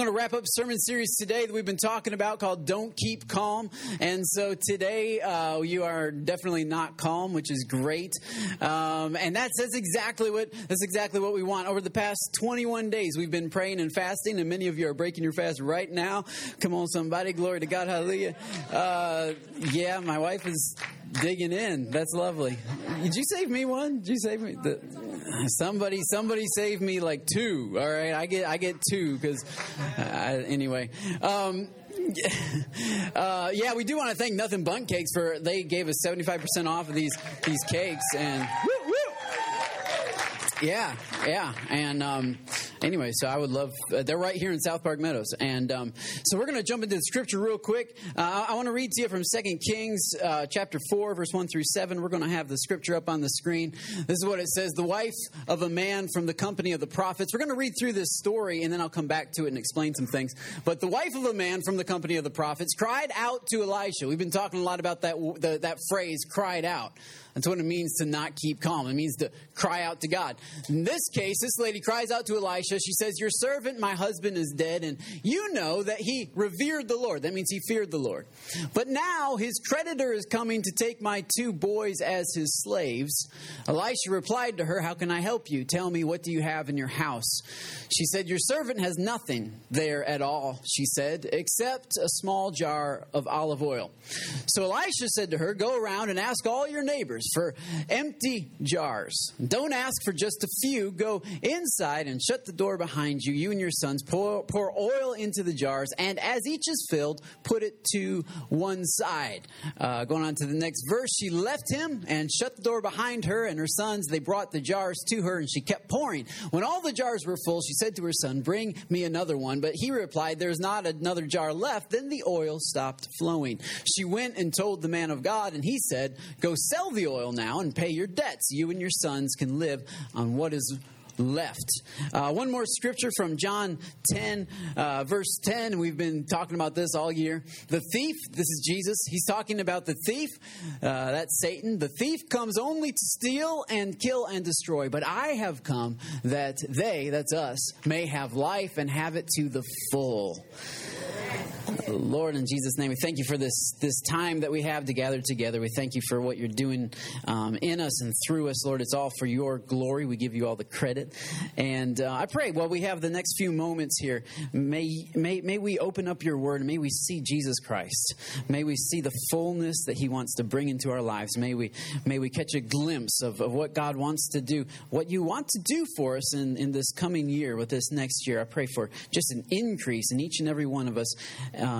I'm going to wrap up sermon series today that we've been talking about called "Don't Keep Calm." And so today, uh, you are definitely not calm, which is great. Um, and that's that's exactly what that's exactly what we want. Over the past 21 days, we've been praying and fasting, and many of you are breaking your fast right now. Come on, somebody! Glory to God! Hallelujah! Uh, yeah, my wife is digging in. That's lovely. Did you save me one? Did you save me? The, somebody, somebody saved me like two. All right, I get, I get two because uh, anyway. Um, uh, yeah, we do want to thank Nothing Bundt Cakes for they gave us seventy five percent off of these these cakes and. Woo, woo. Yeah, yeah, and um, anyway, so I would love. Uh, they're right here in South Park Meadows, and um, so we're going to jump into the scripture real quick. Uh, I want to read to you from Second Kings uh, chapter four, verse one through seven. We're going to have the scripture up on the screen. This is what it says: "The wife of a man from the company of the prophets." We're going to read through this story, and then I'll come back to it and explain some things. But the wife of a man from the company of the prophets cried out to Elisha. We've been talking a lot about that the, that phrase, "cried out." That's what it means to not keep calm. It means to cry out to God. In this case, this lady cries out to Elisha. She says, Your servant, my husband, is dead, and you know that he revered the Lord. That means he feared the Lord. But now his creditor is coming to take my two boys as his slaves. Elisha replied to her, How can I help you? Tell me, what do you have in your house? She said, Your servant has nothing there at all, she said, except a small jar of olive oil. So Elisha said to her, Go around and ask all your neighbors for empty jars. Don't ask for just a few. Go inside and shut the door behind you, you and your sons. Pour, pour oil into the jars, and as each is filled, put it to one side. Uh, going on to the next verse, she left him and shut the door behind her and her sons. They brought the jars to her, and she kept pouring. When all the jars were full, she said to her son, Bring me another one. But he replied, There's not another jar left. Then the oil stopped flowing. She went and told the man of God, and he said, Go sell the oil now and pay your debts. You and your sons can live on what is left. Uh, one more scripture from John 10, uh, verse 10. We've been talking about this all year. The thief, this is Jesus, he's talking about the thief. Uh, that's Satan. The thief comes only to steal and kill and destroy. But I have come that they, that's us, may have life and have it to the full. Lord, in Jesus' name, we thank you for this, this time that we have to gather together. We thank you for what you're doing um, in us and through us, Lord. It's all for your glory. We give you all the credit. And uh, I pray while we have the next few moments here, may, may, may we open up your word. And may we see Jesus Christ. May we see the fullness that he wants to bring into our lives. May we, may we catch a glimpse of, of what God wants to do, what you want to do for us in, in this coming year, with this next year. I pray for just an increase in each and every one of us. Uh,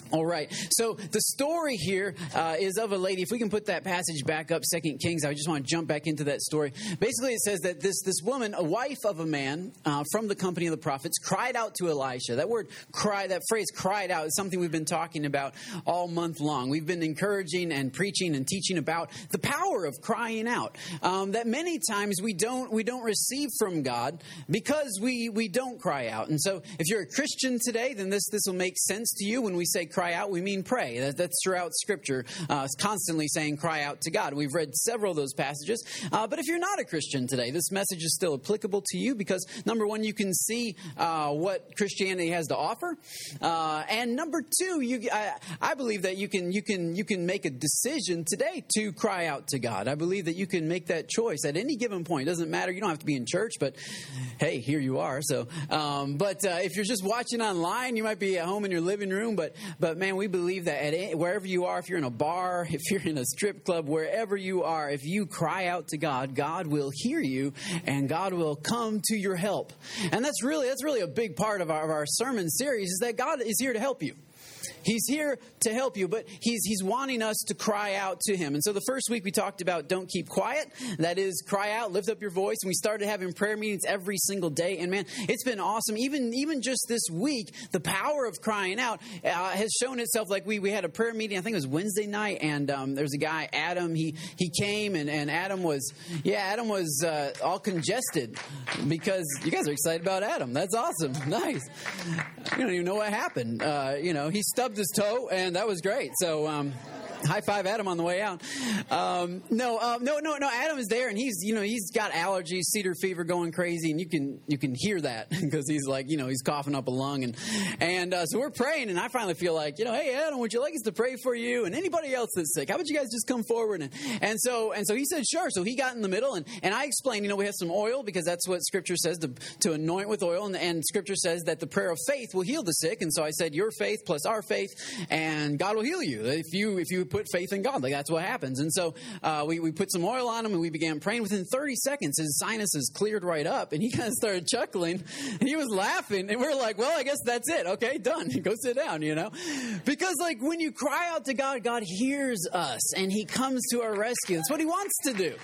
All right. So the story here uh, is of a lady. If we can put that passage back up, Second Kings. I just want to jump back into that story. Basically, it says that this this woman, a wife of a man uh, from the company of the prophets, cried out to Elisha. That word "cry," that phrase "cried out," is something we've been talking about all month long. We've been encouraging and preaching and teaching about the power of crying out. Um, that many times we don't we don't receive from God because we we don't cry out. And so, if you're a Christian today, then this this will make sense to you when we say say cry out, we mean pray. That, that's throughout Scripture, uh, constantly saying cry out to God. We've read several of those passages. Uh, but if you're not a Christian today, this message is still applicable to you because, number one, you can see uh, what Christianity has to offer. Uh, and number two, you, I, I believe that you can, you, can, you can make a decision today to cry out to God. I believe that you can make that choice at any given point. It doesn't matter. You don't have to be in church, but hey, here you are. So, um, but uh, if you're just watching online, you might be at home in your living room, but but man, we believe that at any, wherever you are, if you're in a bar, if you're in a strip club, wherever you are, if you cry out to God, God will hear you and God will come to your help. And that's really that's really a big part of our, of our sermon series is that God is here to help you. He's here to help you, but he's, he's wanting us to cry out to him. And so the first week we talked about don't keep quiet. That is, cry out, lift up your voice. And we started having prayer meetings every single day. And man, it's been awesome. Even, even just this week, the power of crying out uh, has shown itself. Like we, we had a prayer meeting, I think it was Wednesday night, and um, there's a guy, Adam, he, he came, and, and Adam was, yeah, Adam was uh, all congested because you guys are excited about Adam. That's awesome. Nice. You don't even know what happened. Uh, you know, he stubbed his toe, and that was great. So, um, high five Adam on the way out. Um, no, um, no, no, no. Adam is there, and he's you know he's got allergies, cedar fever, going crazy, and you can you can hear that because he's like you know he's coughing up a lung, and and uh, so we're praying, and I finally feel like you know, hey Adam, would you like us to pray for you and anybody else that's sick? How about you guys just come forward and and so and so he said sure. So he got in the middle, and and I explained, you know, we have some oil because that's what Scripture says to to anoint with oil, and, and Scripture says that the prayer of faith will heal the sick, and so I said your faith plus our faith, and God will heal you if you if you put faith in God. Like that's what happens. And so uh, we, we put some oil on him and we began praying. Within 30 seconds, his sinuses cleared right up and he kind of started chuckling and he was laughing. And we are like, well, I guess that's it. Okay, done. Go sit down, you know? Because like when you cry out to God, God hears us and he comes to our rescue. That's what he wants to do.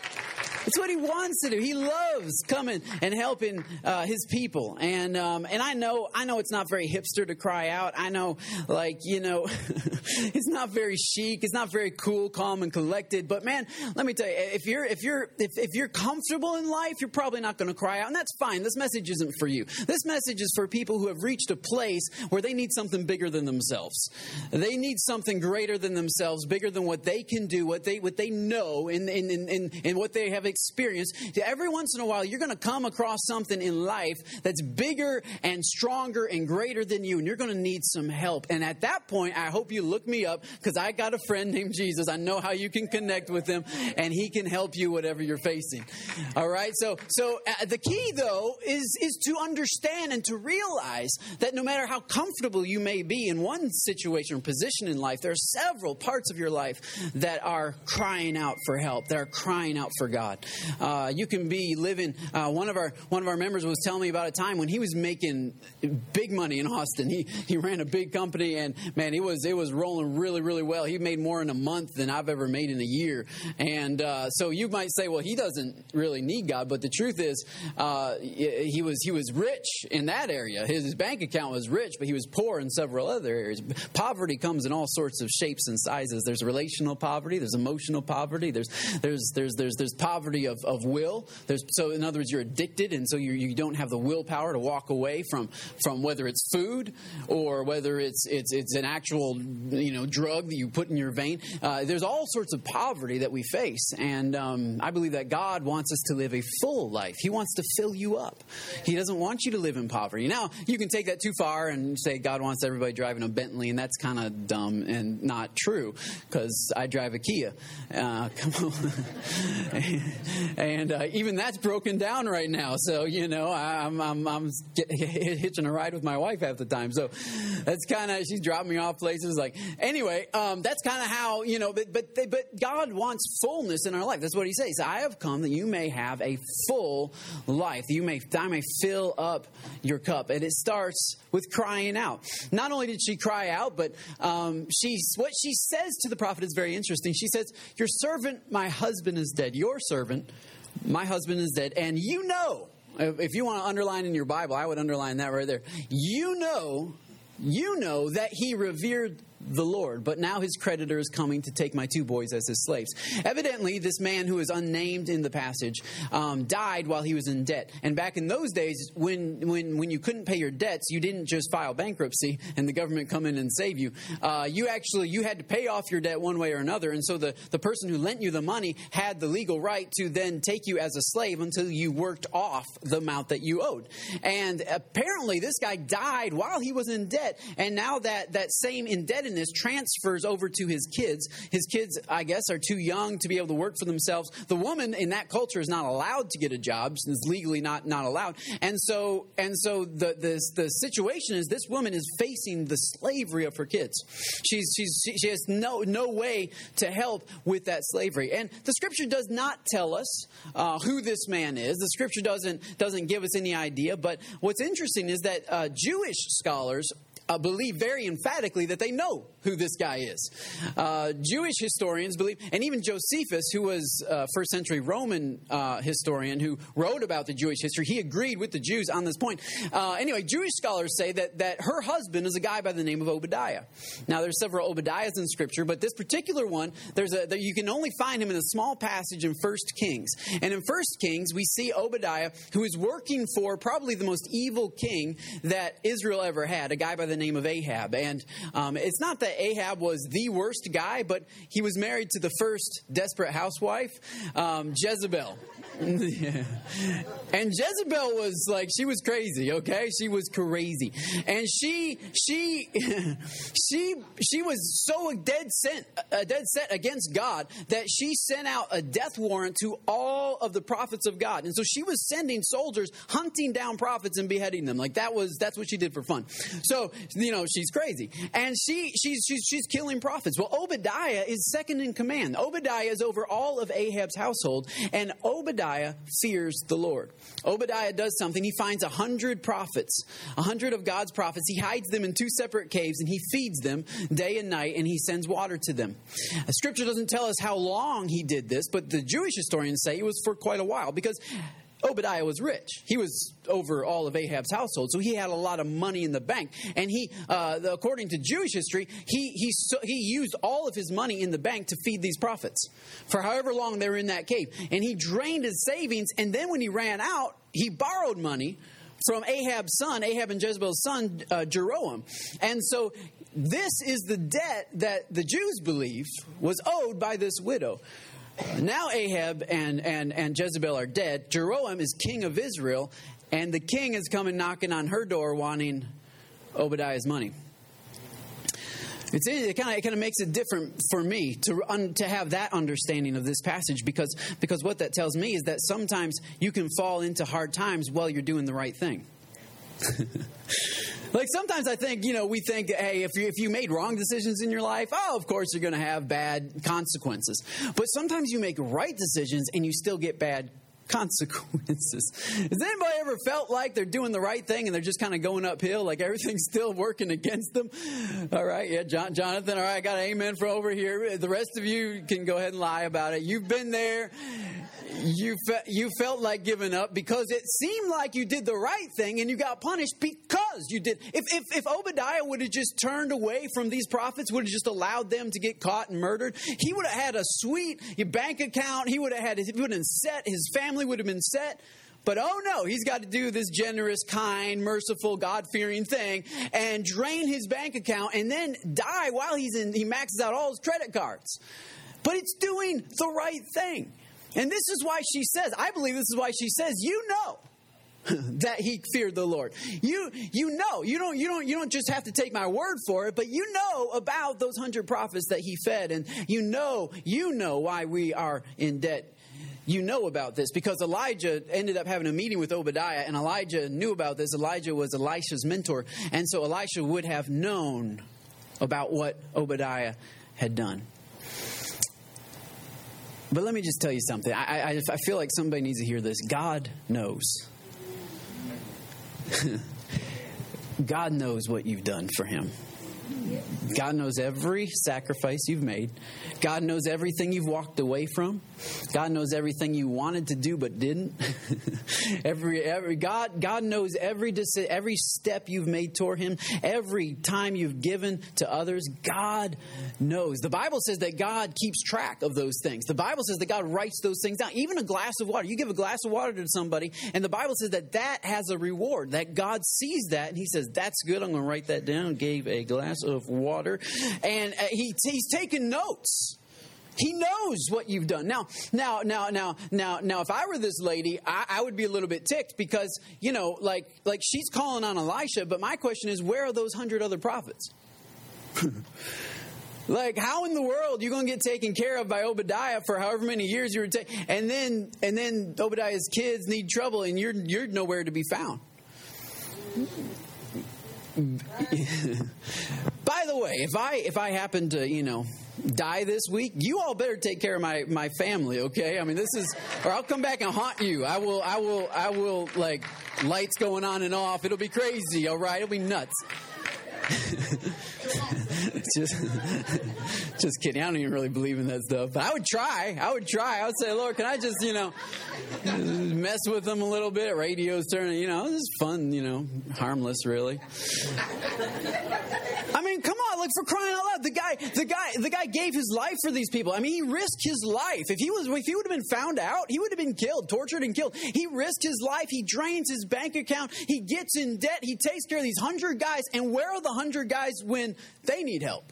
It's what he wants to do. He loves coming and helping uh, his people. And um, and I know I know it's not very hipster to cry out. I know, like you know, it's not very chic. It's not very cool, calm, and collected. But man, let me tell you, if you're if you're if, if you're comfortable in life, you're probably not going to cry out, and that's fine. This message isn't for you. This message is for people who have reached a place where they need something bigger than themselves. They need something greater than themselves, bigger than what they can do, what they what they know, and in, in, in what they have experience, every once in a while you're going to come across something in life that's bigger and stronger and greater than you, and you're going to need some help. And at that point, I hope you look me up because I got a friend named Jesus. I know how you can connect with him, and he can help you whatever you're facing. All right. So, so uh, the key though is is to understand and to realize that no matter how comfortable you may be in one situation or position in life, there are several parts of your life that are crying out for help. That are crying out for God. Uh, you can be living. Uh, one of our one of our members was telling me about a time when he was making big money in Austin. He he ran a big company, and man, he was it was rolling really really well. He made more in a month than I've ever made in a year. And uh, so you might say, well, he doesn't really need God, but the truth is, uh, he was he was rich in that area. His, his bank account was rich, but he was poor in several other areas. Poverty comes in all sorts of shapes and sizes. There's relational poverty. There's emotional poverty. There's there's there's there's there's poverty poverty of, of will. There's, so, in other words, you're addicted, and so you, you don't have the willpower to walk away from, from whether it's food or whether it's, it's, it's an actual you know, drug that you put in your vein. Uh, there's all sorts of poverty that we face, and um, I believe that God wants us to live a full life. He wants to fill you up. He doesn't want you to live in poverty. Now, you can take that too far and say God wants everybody driving a Bentley, and that's kind of dumb and not true because I drive a Kia. Uh, come on. And uh, even that's broken down right now. So you know, I'm I'm, I'm hitching a ride with my wife half the time. So that's kind of she's dropping me off places. Like anyway, um, that's kind of how you know. But but but God wants fullness in our life. That's what He says. I have come that you may have a full life. You may I may fill up your cup. And it starts with crying out. Not only did she cry out, but um, she's what she says to the prophet is very interesting. She says, "Your servant, my husband, is dead. Your servant." My husband is dead. And you know, if you want to underline in your Bible, I would underline that right there. You know, you know that he revered the Lord, but now his creditor is coming to take my two boys as his slaves. Evidently, this man who is unnamed in the passage um, died while he was in debt. And back in those days, when, when, when you couldn't pay your debts, you didn't just file bankruptcy and the government come in and save you. Uh, you actually you had to pay off your debt one way or another. And so the, the person who lent you the money had the legal right to then take you as a slave until you worked off the amount that you owed. And apparently, this guy died while he was in debt. And now that, that same indebtedness transfers over to his kids. His kids, I guess, are too young to be able to work for themselves. The woman in that culture is not allowed to get a job; is legally not not allowed. And so, and so the the the situation is this woman is facing the slavery of her kids. She's she's she has no no way to help with that slavery. And the scripture does not tell us uh, who this man is. The scripture doesn't doesn't give us any idea. But what's interesting is that uh, Jewish scholars uh, believe very emphatically that they know who this guy is. Uh, Jewish historians believe, and even Josephus, who was a first century Roman uh, historian who wrote about the Jewish history, he agreed with the Jews on this point. Uh, anyway, Jewish scholars say that, that her husband is a guy by the name of Obadiah. Now, there's several Obadiahs in Scripture, but this particular one, there's a, you can only find him in a small passage in First Kings. And in First Kings, we see Obadiah, who is working for probably the most evil king that Israel ever had, a guy by the the name of Ahab. And um, it's not that Ahab was the worst guy, but he was married to the first desperate housewife, um, Jezebel. And Jezebel was like she was crazy, okay? She was crazy. And she she she she was so dead set a dead set against God that she sent out a death warrant to all of the prophets of God. And so she was sending soldiers hunting down prophets and beheading them. Like that was that's what she did for fun. So, you know, she's crazy. And she she's she's she's killing prophets. Well, Obadiah is second in command. Obadiah is over all of Ahab's household and Obadiah fears the Lord. Obadiah does something. He finds a hundred prophets, a hundred of God's prophets. He hides them in two separate caves and he feeds them day and night and he sends water to them. Scripture doesn't tell us how long he did this, but the Jewish historians say it was for quite a while because Obadiah was rich. He was over all of Ahab's household, so he had a lot of money in the bank. And he, uh, according to Jewish history, he he he used all of his money in the bank to feed these prophets for however long they were in that cave. And he drained his savings, and then when he ran out, he borrowed money from Ahab's son, Ahab and Jezebel's son, uh, Jeroboam. And so this is the debt that the Jews believe was owed by this widow. Now Ahab and, and, and Jezebel are dead. Jeroboam is king of Israel, and the king is coming knocking on her door wanting Obadiah's money. It's, it kind of it kind of makes it different for me to un, to have that understanding of this passage because because what that tells me is that sometimes you can fall into hard times while you're doing the right thing. Like sometimes I think, you know, we think, hey, if you, if you made wrong decisions in your life, oh, of course you're going to have bad consequences. But sometimes you make right decisions and you still get bad consequences. Has anybody ever felt like they're doing the right thing and they're just kind of going uphill, like everything's still working against them? All right, yeah, John, Jonathan, all right, I got an amen for over here. The rest of you can go ahead and lie about it. You've been there you, fe- you felt like giving up because it seemed like you did the right thing and you got punished because you did. If, if, if Obadiah would have just turned away from these prophets, would have just allowed them to get caught and murdered, he would have had a sweet bank account. He would have had, he would have set, his family would have been set. But oh no, he's got to do this generous, kind, merciful, God fearing thing and drain his bank account and then die while he's in, he maxes out all his credit cards. But it's doing the right thing. And this is why she says, I believe this is why she says, you know that he feared the Lord. You you know, you don't you don't you don't just have to take my word for it, but you know about those hundred prophets that he fed, and you know, you know why we are in debt. You know about this because Elijah ended up having a meeting with Obadiah, and Elijah knew about this. Elijah was Elisha's mentor, and so Elisha would have known about what Obadiah had done. But let me just tell you something. I, I, I feel like somebody needs to hear this. God knows. God knows what you've done for him. God knows every sacrifice you've made. God knows everything you've walked away from. God knows everything you wanted to do but didn't. every every God God knows every every step you've made toward him, every time you've given to others. God knows. The Bible says that God keeps track of those things. The Bible says that God writes those things down. Even a glass of water. You give a glass of water to somebody and the Bible says that that has a reward. That God sees that and he says that's good. I'm going to write that down. Gave a glass of water and uh, he, he's taking notes. He knows what you've done. Now, now, now, now, now, now, if I were this lady, I, I, would be a little bit ticked because, you know, like, like she's calling on Elisha, but my question is, where are those hundred other prophets? like, how in the world you going to get taken care of by Obadiah for however many years you were taking, and then, and then Obadiah's kids need trouble, and you're you're nowhere to be found. By the way, if I if I happen to, you know, die this week, you all better take care of my my family, okay? I mean, this is or I'll come back and haunt you. I will I will I will like lights going on and off. It'll be crazy, all right? It'll be nuts. just, just kidding. I don't even really believe in that stuff. But I would try. I would try. I would say, Lord, can I just, you know, mess with them a little bit? Radio's turning, you know, this is fun, you know, harmless, really. I mean, come on, like for crying out loud, the guy, the guy, the guy gave his life for these people. I mean, he risked his life. If he was, if he would have been found out, he would have been killed, tortured, and killed. He risked his life. He drains his bank account. He gets in debt. He takes care of these hundred guys. And where are the hundred guys when they need help?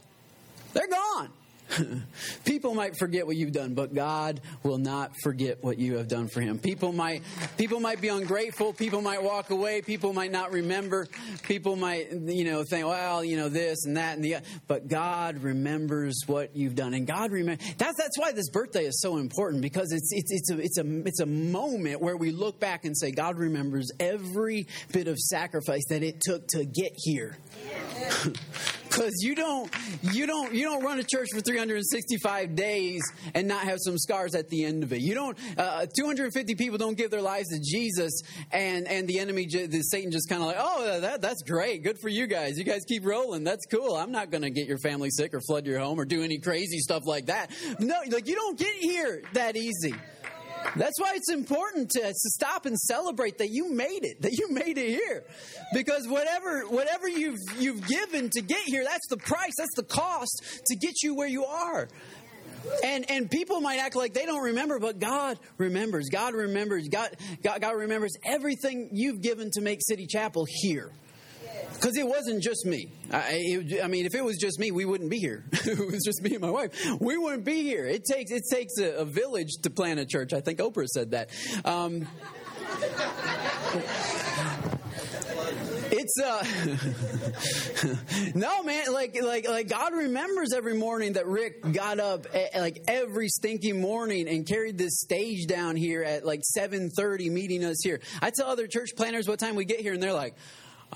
They're gone. people might forget what you've done, but God will not forget what you have done for him. People might people might be ungrateful, people might walk away, people might not remember, people might you know think, well, you know this and that and the other. but God remembers what you've done. And God remember that's that's why this birthday is so important because it's it's it's a it's a it's a moment where we look back and say God remembers every bit of sacrifice that it took to get here. because you don't you don't you don't run a church for 365 days and not have some scars at the end of it. You don't. Uh, 250 people don't give their lives to Jesus, and and the enemy, the Satan, just kind of like, oh, that that's great, good for you guys. You guys keep rolling. That's cool. I'm not going to get your family sick or flood your home or do any crazy stuff like that. No, like you don't get here that easy. That's why it's important to, to, stop and celebrate that you made it, that you made it here. Because whatever whatever you've you've given to get here, that's the price, that's the cost to get you where you are. And and people might act like they don't remember, but God remembers. God remembers. God God, God remembers everything you've given to make City Chapel here. Because it wasn't just me. I, it, I, mean, if it was just me, we wouldn't be here. it was just me and my wife. We wouldn't be here. It takes it takes a, a village to plant a church. I think Oprah said that. Um, it's uh no man like like like god remembers every morning that rick got up at, like every stinking morning and carried this stage down here at like 7.30 meeting us here i tell other church planters what time we get here and they're like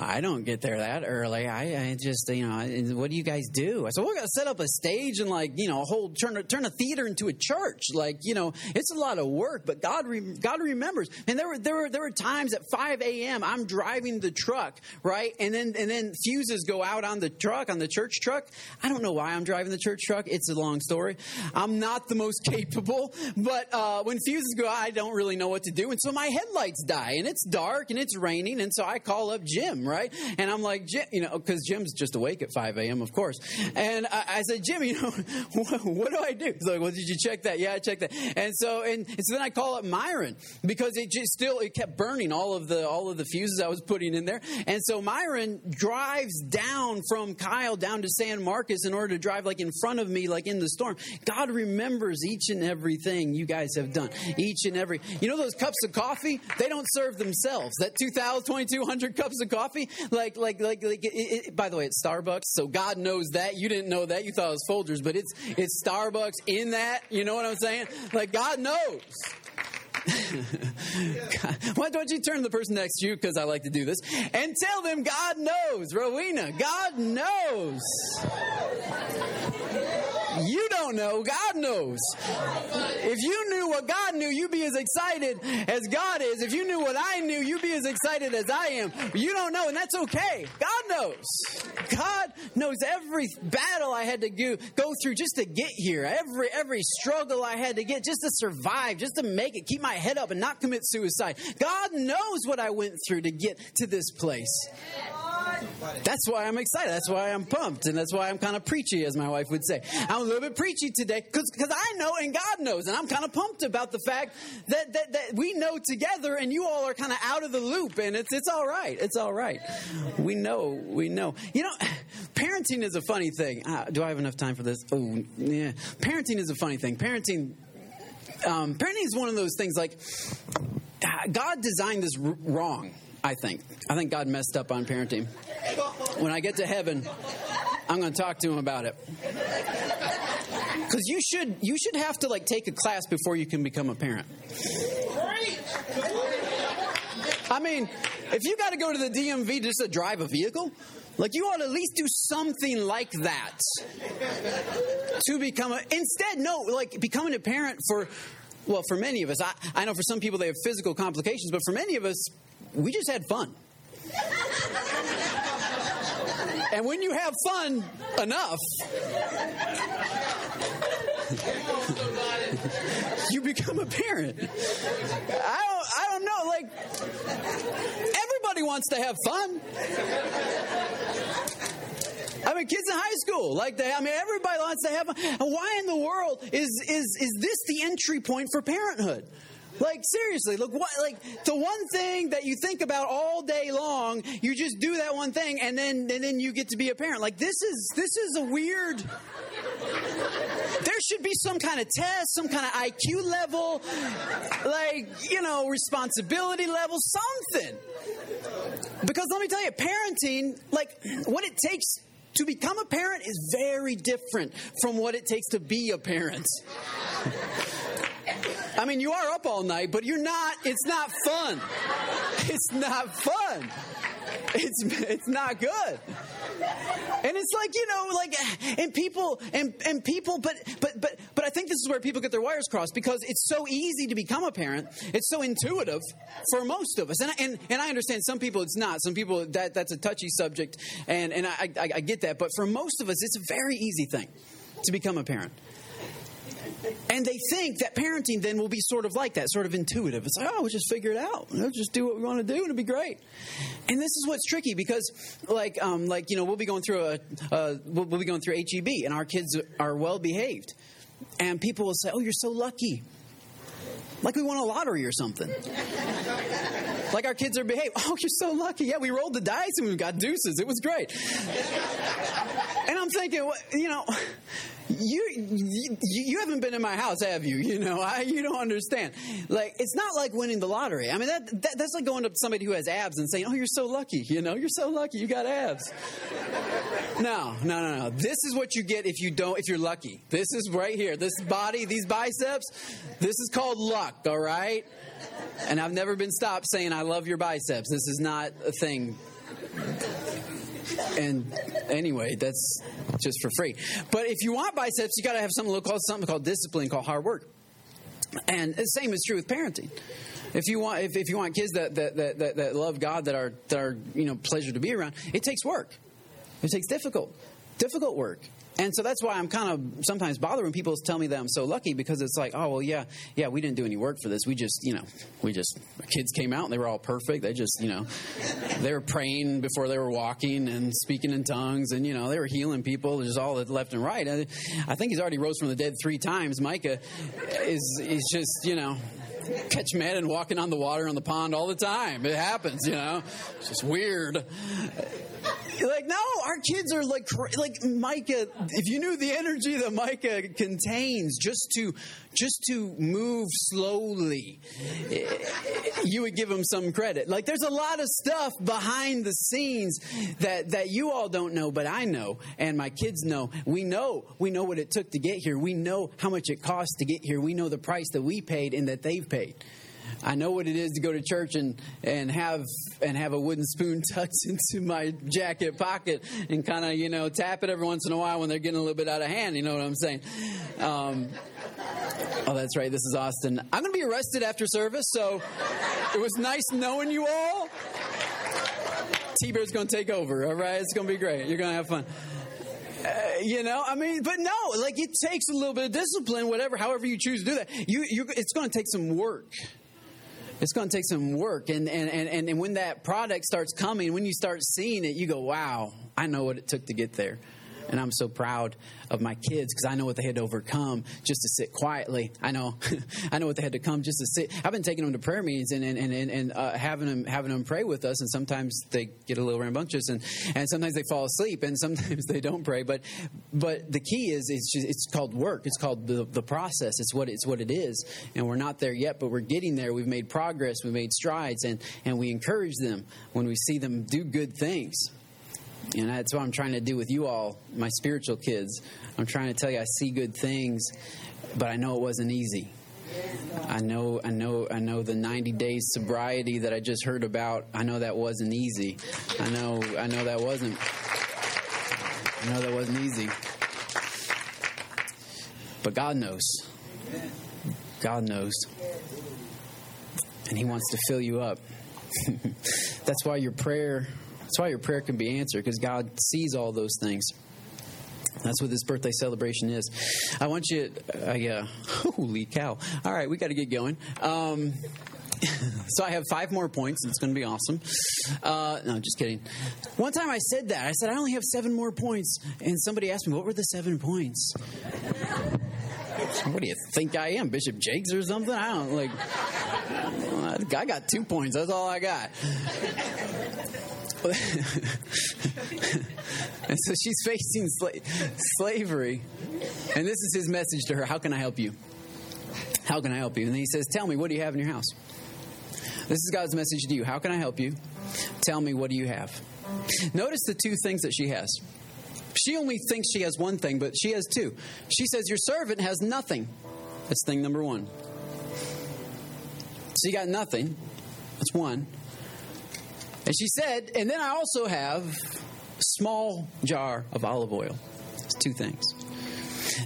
I don't get there that early. I, I just, you know, what do you guys do? I said, we're going to set up a stage and like, you know, hold, turn, turn a theater into a church. Like, you know, it's a lot of work, but God, re- God remembers. And there were, there were, there were times at 5 a.m. I'm driving the truck, right? And then, and then fuses go out on the truck, on the church truck. I don't know why I'm driving the church truck. It's a long story. I'm not the most capable, but, uh, when fuses go out, I don't really know what to do. And so my headlights die and it's dark and it's raining. And so I call up Jim, right? And I'm like, Jim, you know, because Jim's just awake at 5 a.m., of course. And I, I said, Jim, you know, what, what, do I do? He's like, well, did you check that? Yeah, I checked that. And so, and, and so then I call up Myron because it just still, it kept burning all of the, all of the fuses I was putting in there. And so Myron drives down from Kyle down to San Marcos in order to drive like in front of me, like in the storm. God remembers each and everything you guys have done. Each and every, you know, those cups of coffee, they don't serve themselves. That 2,000, 2,200 cups of coffee, like, like, like, like it, it, by the way, it's Starbucks, so God knows that. You didn't know that. You thought it was Folgers, but it's, it's Starbucks in that. You know what I'm saying? Like, God knows. Why don't you turn to the person next to you, because I like to do this, and tell them God knows, Rowena, God knows. Don't know, God knows. If you knew what God knew, you'd be as excited as God is. If you knew what I knew, you'd be as excited as I am. You don't know, and that's okay. God knows. God knows every battle I had to go, go through just to get here, every every struggle I had to get just to survive, just to make it, keep my head up and not commit suicide. God knows what I went through to get to this place. That's why I'm excited. That's why I'm pumped. And that's why I'm kind of preachy, as my wife would say. I'm a little bit preachy today because I know and God knows. And I'm kind of pumped about the fact that, that, that we know together and you all are kind of out of the loop. And it's, it's all right. It's all right. We know. We know. You know, parenting is a funny thing. Uh, do I have enough time for this? Oh, yeah. Parenting is a funny thing. Parenting. Um, parenting is one of those things like God designed this wrong. I think. I think God messed up on parenting. When I get to heaven, I'm going to talk to him about it. Because you should you should have to like take a class before you can become a parent. I mean, if you got to go to the DMV just to drive a vehicle, like you ought to at least do something like that to become a. Instead, no, like becoming a parent for well, for many of us, I, I know for some people they have physical complications, but for many of us, we just had fun. and when you have fun enough, you become a parent. I don't, I don't know. Like, everybody wants to have fun. I mean, kids in high school, like they, I mean, everybody wants to have. Fun. Why in the world is is is this the entry point for parenthood? Like seriously, look what like the one thing that you think about all day long, you just do that one thing and then and then you get to be a parent. Like this is this is a weird there should be some kind of test, some kind of IQ level, like, you know, responsibility level, something. Because let me tell you, parenting, like what it takes to become a parent is very different from what it takes to be a parent. I mean, you are up all night, but you're not, it's not fun. It's not fun. It's, it's not good. And it's like, you know, like, and people, and, and people, but, but, but, but I think this is where people get their wires crossed because it's so easy to become a parent. It's so intuitive for most of us. And, and, and I understand some people it's not. Some people, that, that's a touchy subject. And, and I, I, I get that. But for most of us, it's a very easy thing to become a parent. And they think that parenting then will be sort of like that, sort of intuitive. It's like, oh, we'll just figure it out. We'll just do what we want to do, and it'll be great. And this is what's tricky because, like, um, like you know, we'll be going through a, uh, we'll, we'll be going through HEB, and our kids are well behaved, and people will say, "Oh, you're so lucky." Like we won a lottery or something. Like our kids are behaved. Oh, you're so lucky. Yeah, we rolled the dice and we got deuces. It was great. and I'm thinking, you know, you, you, you haven't been in my house, have you? You know, I, you don't understand. Like, it's not like winning the lottery. I mean, that, that that's like going to somebody who has abs and saying, "Oh, you're so lucky." You know, you're so lucky. You got abs. no, no, no, no. This is what you get if you don't. If you're lucky. This is right here. This body, these biceps. This is called luck. All right. And I've never been stopped saying, "I love your biceps." This is not a thing and anyway, that's just for free. But if you want biceps, you got to have something called something called discipline, called hard work. And the same is true with parenting. If you want, if, if you want kids that, that, that, that love God, that are, that are, you know, pleasure to be around, it takes work. It takes difficult, difficult work. And so that's why I'm kind of sometimes bothered when people tell me that I'm so lucky because it's like, oh well, yeah, yeah, we didn't do any work for this. We just, you know, we just kids came out and they were all perfect. They just, you know, they were praying before they were walking and speaking in tongues, and you know, they were healing people just all left and right. I, I think he's already rose from the dead three times. Micah is is just, you know, catch Madden walking on the water on the pond all the time. It happens, you know. It's just weird. Like no, our kids are like like Micah. If you knew the energy that Micah contains, just to just to move slowly, eh, you would give him some credit. Like there's a lot of stuff behind the scenes that that you all don't know, but I know, and my kids know. We know we know what it took to get here. We know how much it cost to get here. We know the price that we paid and that they've paid. I know what it is to go to church and, and have and have a wooden spoon tucked into my jacket pocket and kind of you know tap it every once in a while when they're getting a little bit out of hand. You know what I'm saying? Um, oh, that's right. This is Austin. I'm going to be arrested after service, so it was nice knowing you all. T Bear's going to take over. All right, it's going to be great. You're going to have fun. Uh, you know, I mean, but no, like it takes a little bit of discipline, whatever, however you choose to do that. You, you it's going to take some work it's going to take some work. And, and, and, and when that product starts coming, when you start seeing it, you go, wow, I know what it took to get there. And I'm so proud of my kids because I know what they had to overcome just to sit quietly. I know, I know what they had to come just to sit. I've been taking them to prayer meetings and and and, and uh, having them having them pray with us. And sometimes they get a little rambunctious, and and sometimes they fall asleep, and sometimes they don't pray. But but the key is it's just, it's called work. It's called the the process. It's what it's what it is. And we're not there yet, but we're getting there. We've made progress. We've made strides, and and we encourage them when we see them do good things. And that's what I'm trying to do with you all, my spiritual kids. I'm trying to tell you I see good things, but I know it wasn't easy. I know, I know, I know the 90 days sobriety that I just heard about. I know that wasn't easy. I know, I know that wasn't. I know that wasn't easy. But God knows. God knows. And He wants to fill you up. That's why your prayer that's why your prayer can be answered because God sees all those things. That's what this birthday celebration is. I want you, uh, yeah, holy cow. All right, we got to get going. Um, so I have five more points, it's going to be awesome. Uh, no, just kidding. One time I said that. I said, I only have seven more points. And somebody asked me, What were the seven points? what do you think I am, Bishop Jakes or something? I don't like. I got two points. That's all I got. and so she's facing sla- slavery, and this is his message to her: How can I help you? How can I help you? And he says, Tell me, what do you have in your house? This is God's message to you. How can I help you? Tell me, what do you have? Notice the two things that she has. She only thinks she has one thing, but she has two. She says, Your servant has nothing. That's thing number one. So you got nothing. That's one. And she said, And then I also have small jar of olive oil. It's two things.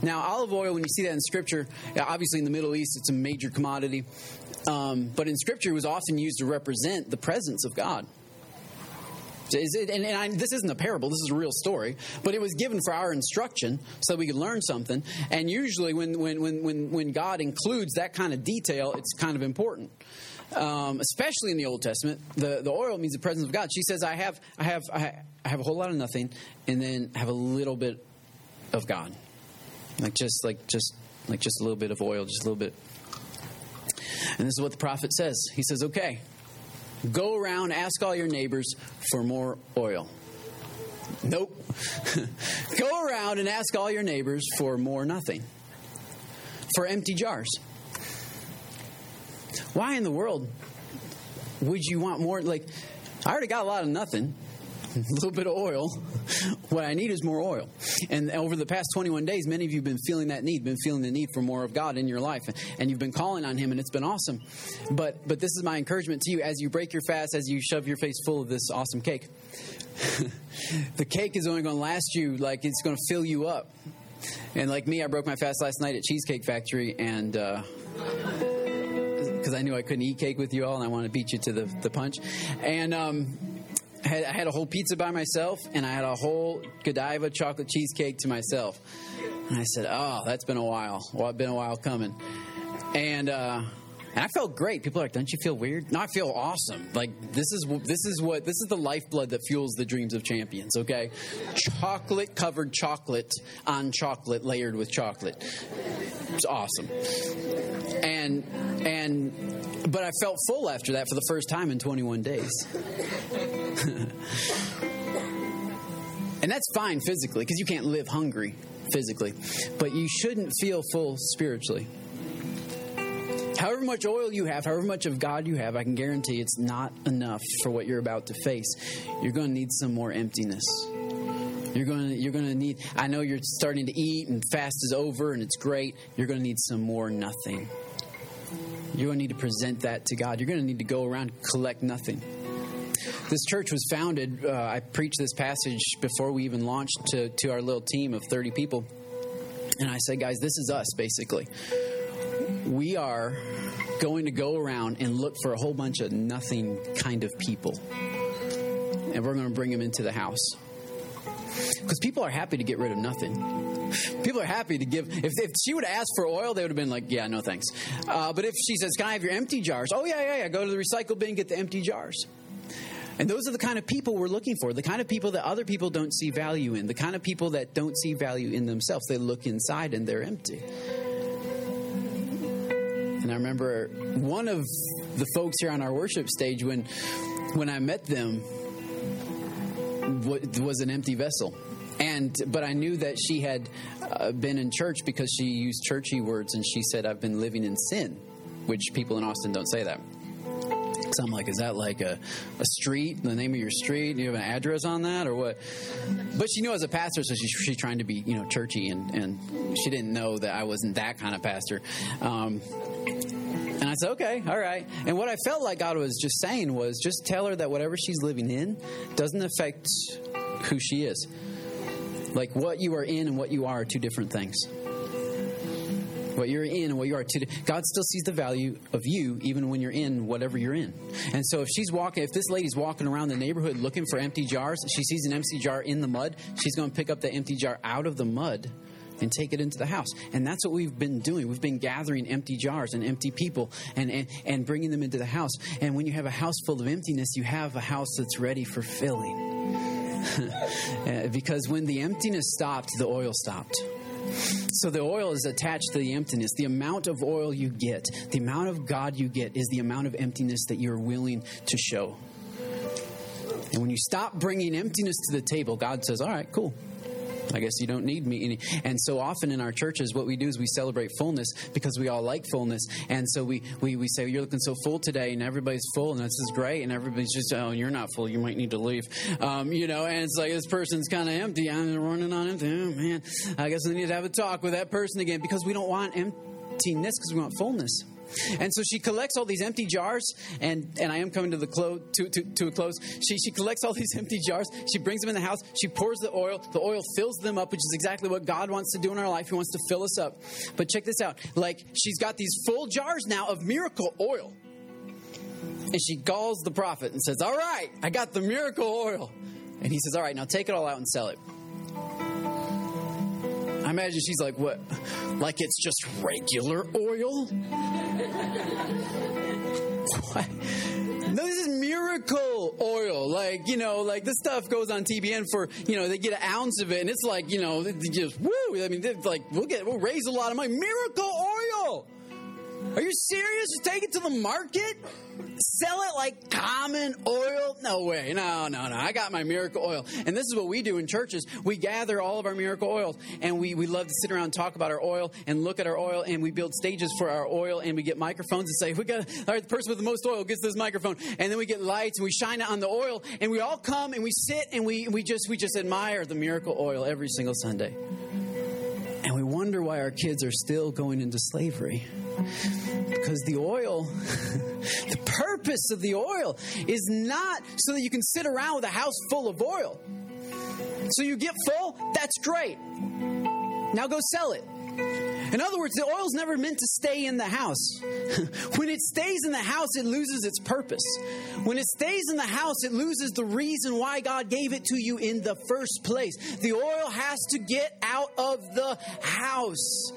Now, olive oil, when you see that in Scripture, obviously in the Middle East, it's a major commodity. Um, but in Scripture, it was often used to represent the presence of God. It, and, and I, this isn't a parable, this is a real story, but it was given for our instruction so we could learn something. And usually, when, when, when, when God includes that kind of detail, it's kind of important. Um, especially in the Old Testament, the, the oil means the presence of God. She says, I have, I, have, I have a whole lot of nothing, and then have a little bit of God. Like just like just like just a little bit of oil, just a little bit. And this is what the prophet says. He says, "Okay, go around, ask all your neighbors for more oil." Nope. go around and ask all your neighbors for more nothing. For empty jars. Why in the world would you want more like I already got a lot of nothing. a little bit of oil. what I need is more oil. And over the past 21 days, many of you have been feeling that need, been feeling the need for more of God in your life. And you've been calling on Him, and it's been awesome. But, but this is my encouragement to you as you break your fast, as you shove your face full of this awesome cake. the cake is only going to last you, like, it's going to fill you up. And like me, I broke my fast last night at Cheesecake Factory, and. Uh, because I knew I couldn't eat cake with you all, and I want to beat you to the, the punch. And um, had, I had a whole pizza by myself, and I had a whole Godiva chocolate cheesecake to myself. And I said, "Oh, that's been a while. Well, it's been a while coming." And uh, and I felt great. People are like, "Don't you feel weird?" No, I feel awesome. Like this is this is what this is the lifeblood that fuels the dreams of champions. Okay, chocolate covered chocolate on chocolate layered with chocolate. It's awesome. And and but I felt full after that for the first time in 21 days. and that's fine physically because you can't live hungry physically, but you shouldn't feel full spiritually. However much oil you have, however much of God you have, I can guarantee it's not enough for what you're about to face. You're going to need some more emptiness. You're going to you're going to need I know you're starting to eat and fast is over and it's great. You're going to need some more nothing. You're going to need to present that to God. You're going to need to go around collect nothing. This church was founded, uh, I preached this passage before we even launched to, to our little team of 30 people. And I said, guys, this is us, basically. We are going to go around and look for a whole bunch of nothing kind of people. And we're going to bring them into the house. Because people are happy to get rid of nothing. People are happy to give. If, if she would have asked for oil, they would have been like, yeah, no thanks. Uh, but if she says, can I have your empty jars? Oh, yeah, yeah, yeah. Go to the recycle bin, get the empty jars. And those are the kind of people we're looking for, the kind of people that other people don't see value in, the kind of people that don't see value in themselves. They look inside and they're empty. And I remember one of the folks here on our worship stage when when I met them was an empty vessel. And but I knew that she had uh, been in church because she used churchy words and she said I've been living in sin, which people in Austin don't say that. So I'm like, is that like a, a street, the name of your street? Do you have an address on that or what? But she knew as a pastor, so she's, she's trying to be, you know, churchy, and, and she didn't know that I wasn't that kind of pastor. Um, and I said, okay, all right. And what I felt like God was just saying was just tell her that whatever she's living in doesn't affect who she is. Like what you are in and what you are are two different things. What you're in and what you are today. God still sees the value of you even when you're in whatever you're in. And so if she's walking, if this lady's walking around the neighborhood looking for empty jars, she sees an empty jar in the mud, she's going to pick up the empty jar out of the mud and take it into the house. And that's what we've been doing. We've been gathering empty jars and empty people and, and, and bringing them into the house. And when you have a house full of emptiness, you have a house that's ready for filling. Uh, because when the emptiness stopped, the oil stopped. So the oil is attached to the emptiness. The amount of oil you get, the amount of God you get, is the amount of emptiness that you're willing to show. And when you stop bringing emptiness to the table, God says, All right, cool. I guess you don't need me. And so often in our churches, what we do is we celebrate fullness because we all like fullness. And so we, we, we say, You're looking so full today, and everybody's full, and this is great. And everybody's just, Oh, you're not full. You might need to leave. Um, you know, and it's like, This person's kind of empty. I'm running on empty. Oh, man. I guess we need to have a talk with that person again because we don't want emptiness because we want fullness. And so she collects all these empty jars, and, and I am coming to the close to, to, to a close. She, she collects all these empty jars. She brings them in the house. She pours the oil. The oil fills them up, which is exactly what God wants to do in our life. He wants to fill us up. But check this out. Like she's got these full jars now of miracle oil. And she calls the prophet and says, All right, I got the miracle oil. And he says, All right, now take it all out and sell it. Imagine she's like, What? Like it's just regular oil? what? No, this is miracle oil. Like, you know, like this stuff goes on TBN for, you know, they get an ounce of it and it's like, you know, just woo. I mean, like, we'll get, we'll raise a lot of money. Miracle oil. Are you serious? Just take it to the market? Sell it like common oil? No way. No, no, no. I got my miracle oil. And this is what we do in churches. We gather all of our miracle oils and we, we love to sit around and talk about our oil and look at our oil and we build stages for our oil and we get microphones and say, we got, all right, the person with the most oil gets this microphone. And then we get lights and we shine it on the oil and we all come and we sit and we, we just, we just admire the miracle oil every single Sunday. Wonder why our kids are still going into slavery. Because the oil, the purpose of the oil is not so that you can sit around with a house full of oil. So you get full, that's great. Now go sell it. In other words, the oil's never meant to stay in the house. when it stays in the house, it loses its purpose. When it stays in the house, it loses the reason why God gave it to you in the first place. The oil has to get out of the house.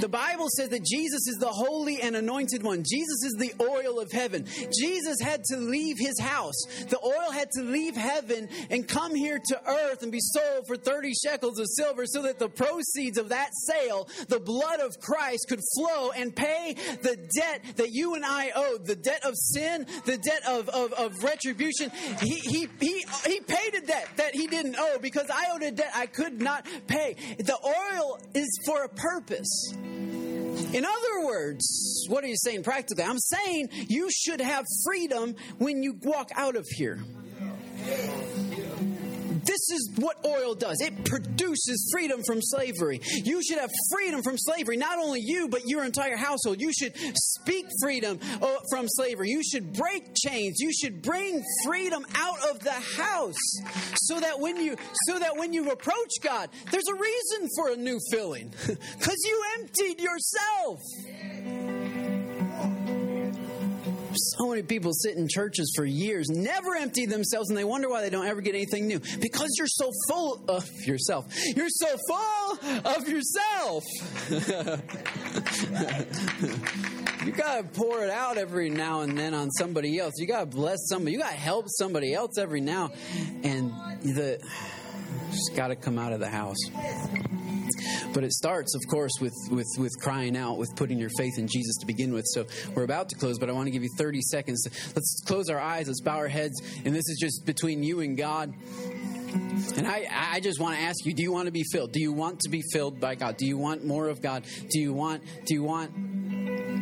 The Bible says that Jesus is the holy and anointed one. Jesus is the oil of heaven. Jesus had to leave his house. The oil had to leave heaven and come here to earth and be sold for 30 shekels of silver so that the proceeds of that sale, the blood of Christ, could flow and pay the debt that you and I owed the debt of sin, the debt of, of, of retribution. He, he, he, he paid a debt that he didn't owe because I owed a debt I could not pay. The oil is for a purpose. In other words, what are you saying practically? I'm saying you should have freedom when you walk out of here. Is what oil does. It produces freedom from slavery. You should have freedom from slavery. Not only you, but your entire household. You should speak freedom uh, from slavery. You should break chains. You should bring freedom out of the house so that when you so that when you approach God, there's a reason for a new filling. Cuz you emptied yourself. So many people sit in churches for years, never empty themselves, and they wonder why they don't ever get anything new. Because you're so full of yourself. You're so full of yourself. you got to pour it out every now and then on somebody else. You got to bless somebody. You got to help somebody else every now. And the just got to come out of the house. But it starts, of course, with, with, with crying out, with putting your faith in Jesus to begin with. So we're about to close, but I want to give you 30 seconds. Let's close our eyes, let's bow our heads, and this is just between you and God. And I, I just want to ask you, do you want to be filled? Do you want to be filled by God? Do you want more of God? Do you want, do you want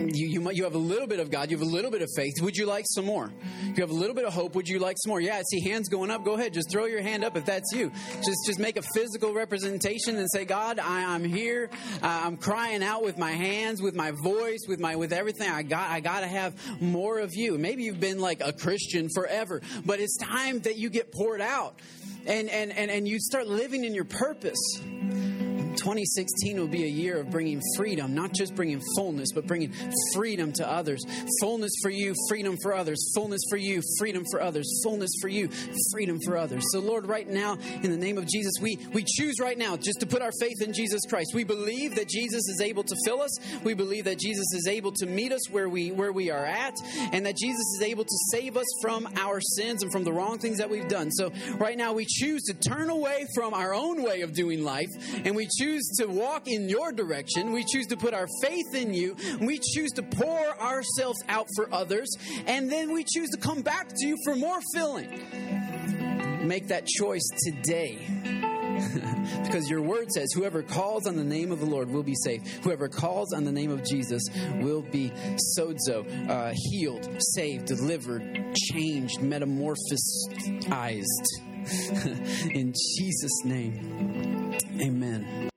you, you, you have a little bit of God, you have a little bit of faith. Would you like some more? You have a little bit of hope. Would you like some more? Yeah, I see hands going up. Go ahead, just throw your hand up if that's you. Just just make a physical representation and say, God, I, am here. Uh, I'm crying out with my hands, with my voice, with my with everything. I got I got to have more of you. Maybe you've been like a Christian forever, but it's time that you get poured out and and and, and you start living in your purpose 2016 will be a year of bringing freedom, not just bringing fullness, but bringing freedom to others. Fullness for you, freedom for others. Fullness for you, freedom for others. Fullness for you, freedom for others. So, Lord, right now, in the name of Jesus, we, we choose right now just to put our faith in Jesus Christ. We believe that Jesus is able to fill us. We believe that Jesus is able to meet us where we where we are at, and that Jesus is able to save us from our sins and from the wrong things that we've done. So right now we choose to turn away from our own way of doing life, and we choose to walk in your direction. We choose to put our faith in you. We choose to pour ourselves out for others, and then we choose to come back to you for more filling. Make that choice today. because your word says, whoever calls on the name of the Lord will be saved. Whoever calls on the name of Jesus will be sozo, uh, healed, saved, delivered, changed, metamorphosized. In Jesus' name, amen.